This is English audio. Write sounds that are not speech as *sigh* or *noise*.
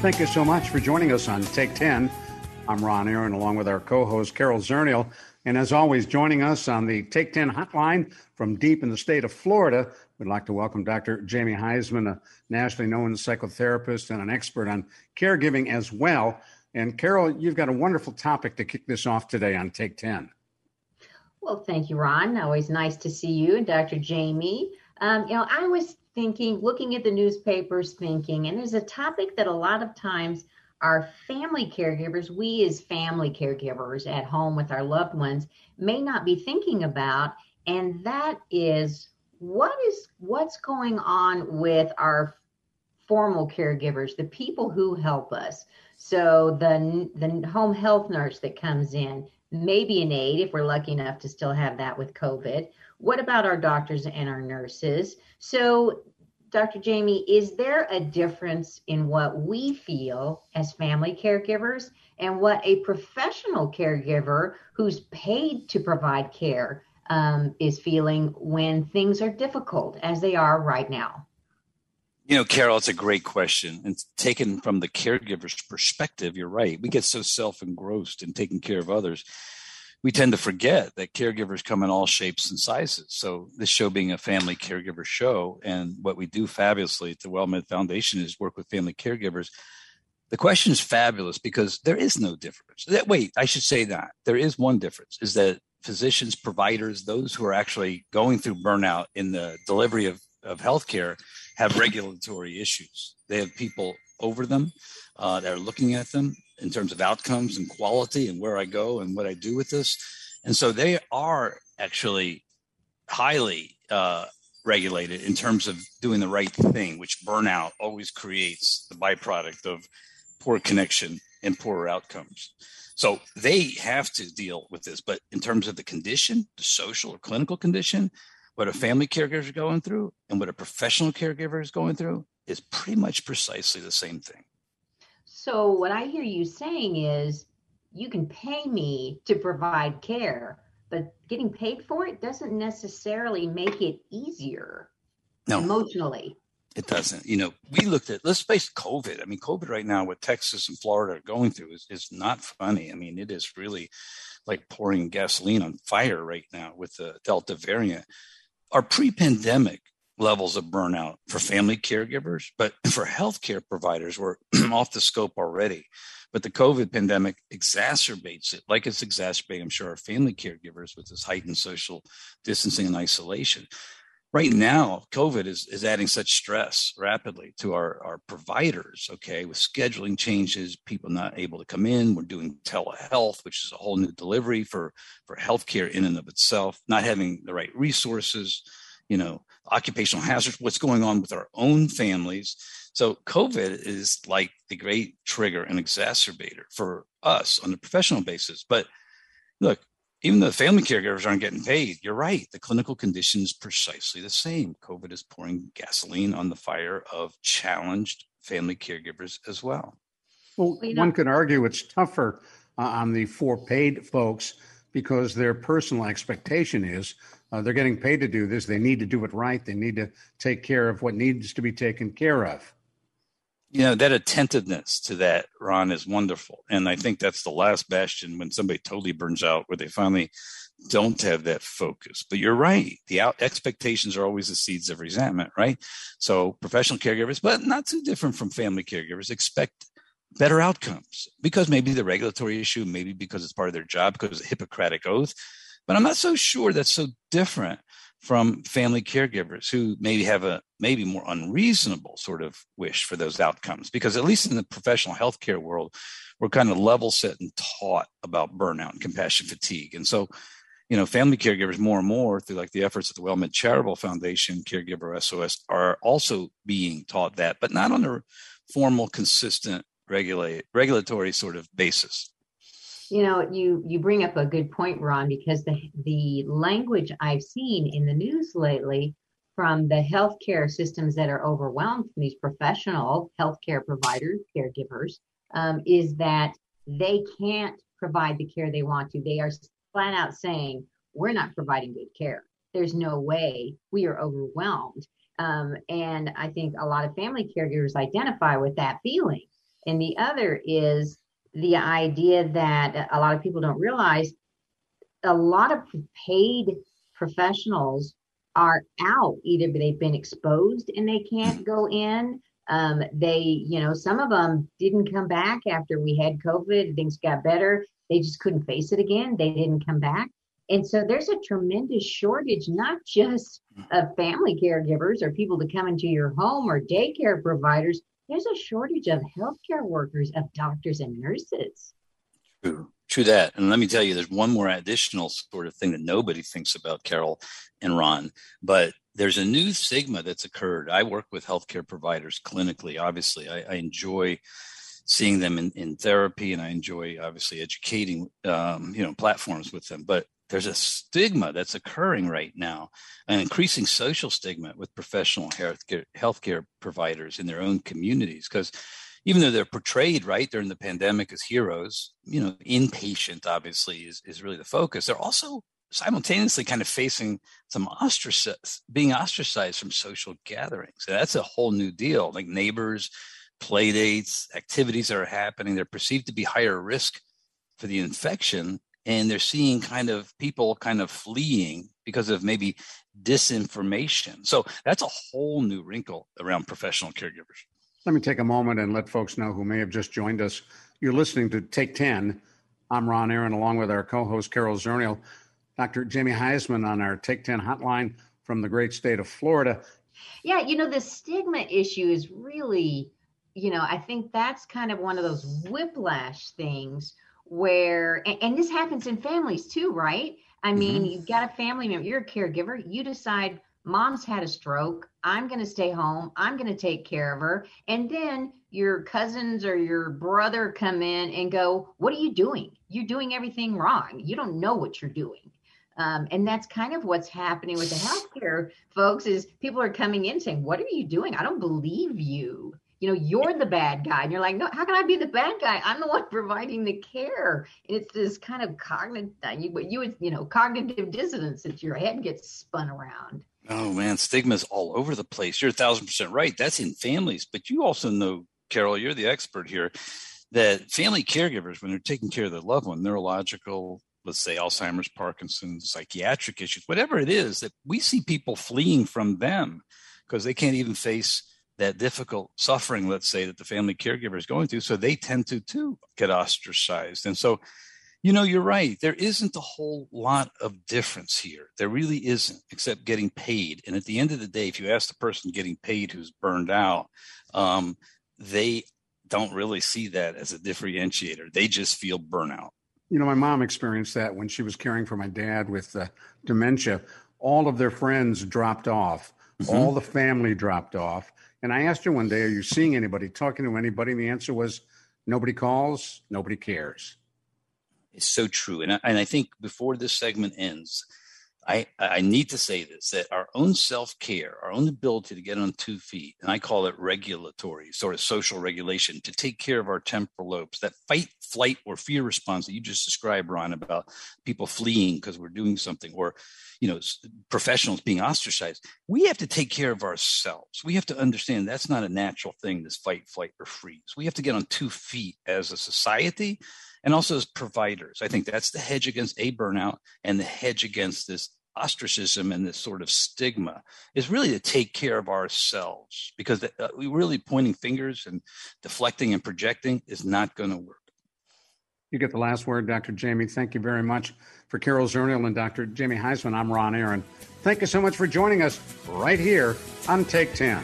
Thank you so much for joining us on Take 10. I'm Ron Aaron, along with our co host, Carol Zernial. And as always, joining us on the Take 10 hotline from deep in the state of Florida, we'd like to welcome Dr. Jamie Huysman, a nationally known psychotherapist and an expert on caregiving as well. And Carol, you've got a wonderful topic to kick this off today on Take 10. Well, thank you, Ron. Always nice to see you and Dr. Jamie. Um, you know, I was thinking, looking at the newspapers, thinking, and there's a topic that a lot of times our family caregivers, we as family caregivers at home with our loved ones, may not be thinking about, and that is what is what's going on with our formal caregivers, the people who help us. So the the home health nurse that comes in, maybe an aide if we're lucky enough to still have that with COVID. What about our doctors and our nurses? So Dr. Jamie, is there a difference in what we feel as family caregivers and what a professional caregiver who's paid to provide care um, is feeling when things are difficult as they are right now? You know, Carol, it's a great question. And taken from the caregiver's perspective, you're right. We get so self engrossed in taking care of others we tend to forget that caregivers come in all shapes and sizes. So this show being a family caregiver show, and what we do fabulously at the WellMed Foundation is work with family caregivers. The question is fabulous because there is no difference. Wait, I should say that there is one difference: is that physicians, providers, those who are actually going through burnout in the delivery of, of healthcare have regulatory issues. They have people over them uh, that are looking at them in terms of outcomes and quality and where I go and what I do with this. And so they are actually highly uh, regulated in terms of doing the right thing, which burnout always creates the byproduct of poor connection and poorer outcomes. So they have to deal with this. But in terms of the condition, the social or clinical condition, what a family caregiver is going through and what a professional caregiver is going through is pretty much precisely the same thing. So, what I hear you saying is you can pay me to provide care, but getting paid for it doesn't necessarily make it easier no, emotionally. It doesn't. You know, we looked at, let's face COVID. I mean, COVID right now, what Texas and Florida are going through is, is not funny. I mean, it is really like pouring gasoline on fire right now with the Delta variant. Our pre pandemic levels of burnout for family caregivers, but *laughs* for healthcare providers, we're *clears throat* off the scope already. But the COVID pandemic exacerbates it, like it's exacerbating, I'm sure, our family caregivers with this heightened social distancing and isolation. Right now, COVID is, is adding such stress rapidly to our, our providers, okay, with scheduling changes, people not able to come in. We're doing telehealth, which is a whole new delivery for, for healthcare in and of itself, not having the right resources, you know, occupational hazards, what's going on with our own families. So COVID is like the great trigger and exacerbator for us on a professional basis. But look, even though the family caregivers aren't getting paid. You're right. The clinical condition is precisely the same. COVID is pouring gasoline on the fire of challenged family caregivers as well. Well, one could argue it's tougher uh, on the for paid folks because their personal expectation is uh, they're getting paid to do this. They need to do it right. They need to take care of what needs to be taken care of. You know, that attentiveness to that, Ron, is wonderful. And I think that's the last bastion when somebody totally burns out, where they finally don't have that focus. But you're right. The out- expectations are always the seeds of resentment, right? So professional caregivers, but not too different from family caregivers, expect better outcomes because maybe the regulatory issue, maybe because it's part of their job, because of the Hippocratic oath. But I'm not so sure that's so different from family caregivers who maybe have a maybe more unreasonable sort of wish for those outcomes. Because at least in the professional healthcare world we're kind of level set and taught about burnout and compassion fatigue. And so you know family caregivers more and more through like the efforts of the wellmed charitable foundation caregiver sos are also being taught that but not on a formal consistent regulate regulatory sort of basis you know you you bring up a good point ron because the the language i've seen in the news lately from the healthcare systems that are overwhelmed from these professional healthcare providers caregivers um, is that they can't provide the care they want to. They are flat out saying we're not providing good care. There's no way we are overwhelmed. Um, and i think a lot of family caregivers identify with that feeling. And the other is the idea that a lot of people don't realize a lot of paid professionals are out. Either they've been exposed and they can't go in. Um, they, you know, some of them didn't come back after we had COVID. Things got better. They just couldn't face it again. They didn't come back. And so there's a tremendous shortage, not just of family caregivers or people to come into your home or daycare providers. There's a shortage of healthcare workers, of doctors and nurses. True, true that. And let me tell you, there's one more additional sort of thing that nobody thinks about, Carol and Ron, but there's a new stigma that's occurred. I work with healthcare providers clinically. Obviously, I, I enjoy seeing them in, in therapy and I enjoy obviously educating, um, you know, platforms with them. But there's a stigma that's occurring right now, an increasing social stigma with professional healthcare, healthcare providers in their own communities. Because even though they're portrayed right during the pandemic as heroes, you know, inpatient obviously is, is really the focus. They're also simultaneously kind of facing some ostracized, being ostracized from social gatherings. That's a whole new deal. Like neighbors, play dates, activities that are happening, they're perceived to be higher risk for the infection and they're seeing kind of people kind of fleeing because of maybe disinformation. So that's a whole new wrinkle around professional caregivers. Let me take a moment and let folks know who may have just joined us. You're listening to Take 10. I'm Ron Aaron, along with our co host, Carol Zernial, Dr. Jamie Huysman on our Take 10 hotline from the great state of Florida. Yeah, you know, the stigma issue is really, you know, I think that's kind of one of those whiplash things where and, and, this happens in families too right? I mean mm-hmm. you've got a family member you're a caregiver you decide mom's had a stroke i'm going to stay home i'm going to take care of her and then your cousins or your brother come in and go what are you doing? You're doing everything wrong. You don't know what you're doing. Um, and that's kind of what's happening with the healthcare folks is people are coming in saying what are you doing? I don't believe you you know you're the bad guy. And you're like no how can i be the bad guy? I'm the one *laughs* providing the care. And it's this kind of cognitive uh, you, you would you know cognitive dissonance that your head gets spun around. Oh man stigma's all over the place. You're a thousand percent right. That's in families. But you also know carol you're the expert here that family caregivers when they're taking care of their loved one neurological let's say alzheimer's parkinson's psychiatric issues whatever it is that we see people fleeing from them because they can't even face that difficult suffering, let's say, that the family caregiver is going through. So they tend to too get ostracized. And so, you know, you're right. There isn't a whole lot of difference here. There really isn't, except getting paid. And at the end of the day, if you ask the person getting paid who's burned out, um, they don't really see that as a differentiator. They just feel burnout. You know, my mom experienced that when she was caring for my dad with uh, dementia. All of their friends dropped off, mm-hmm. all the family dropped off and I asked her one day, Are you seeing anybody, talking to anybody? And the answer was, Nobody calls, nobody cares. It's so true. And I, and I think before this segment ends, I, I need to say this that our own self care, our own ability to get on two feet, and I call it regulatory, sort of social regulation, to take care of our temporal lobes, that fight, flight, or fear response that you just described, Ron, about people fleeing because we're doing something, or you know, professionals being ostracized. We have to take care of ourselves. We have to understand that's not a natural thing, this fight, flight, or freeze. We have to get on two feet as a society and also as providers. I think that's the hedge against a burnout and the hedge against this ostracism and this sort of stigma is really to take care of ourselves because the, uh, we really pointing fingers and deflecting and projecting is not going to work. You get the last word, Dr. Jamie. Thank you very much. For Carol Zernial and Dr. Jamie Huysman, I'm Ron Aaron. Thank you so much for joining us right here on Take 10.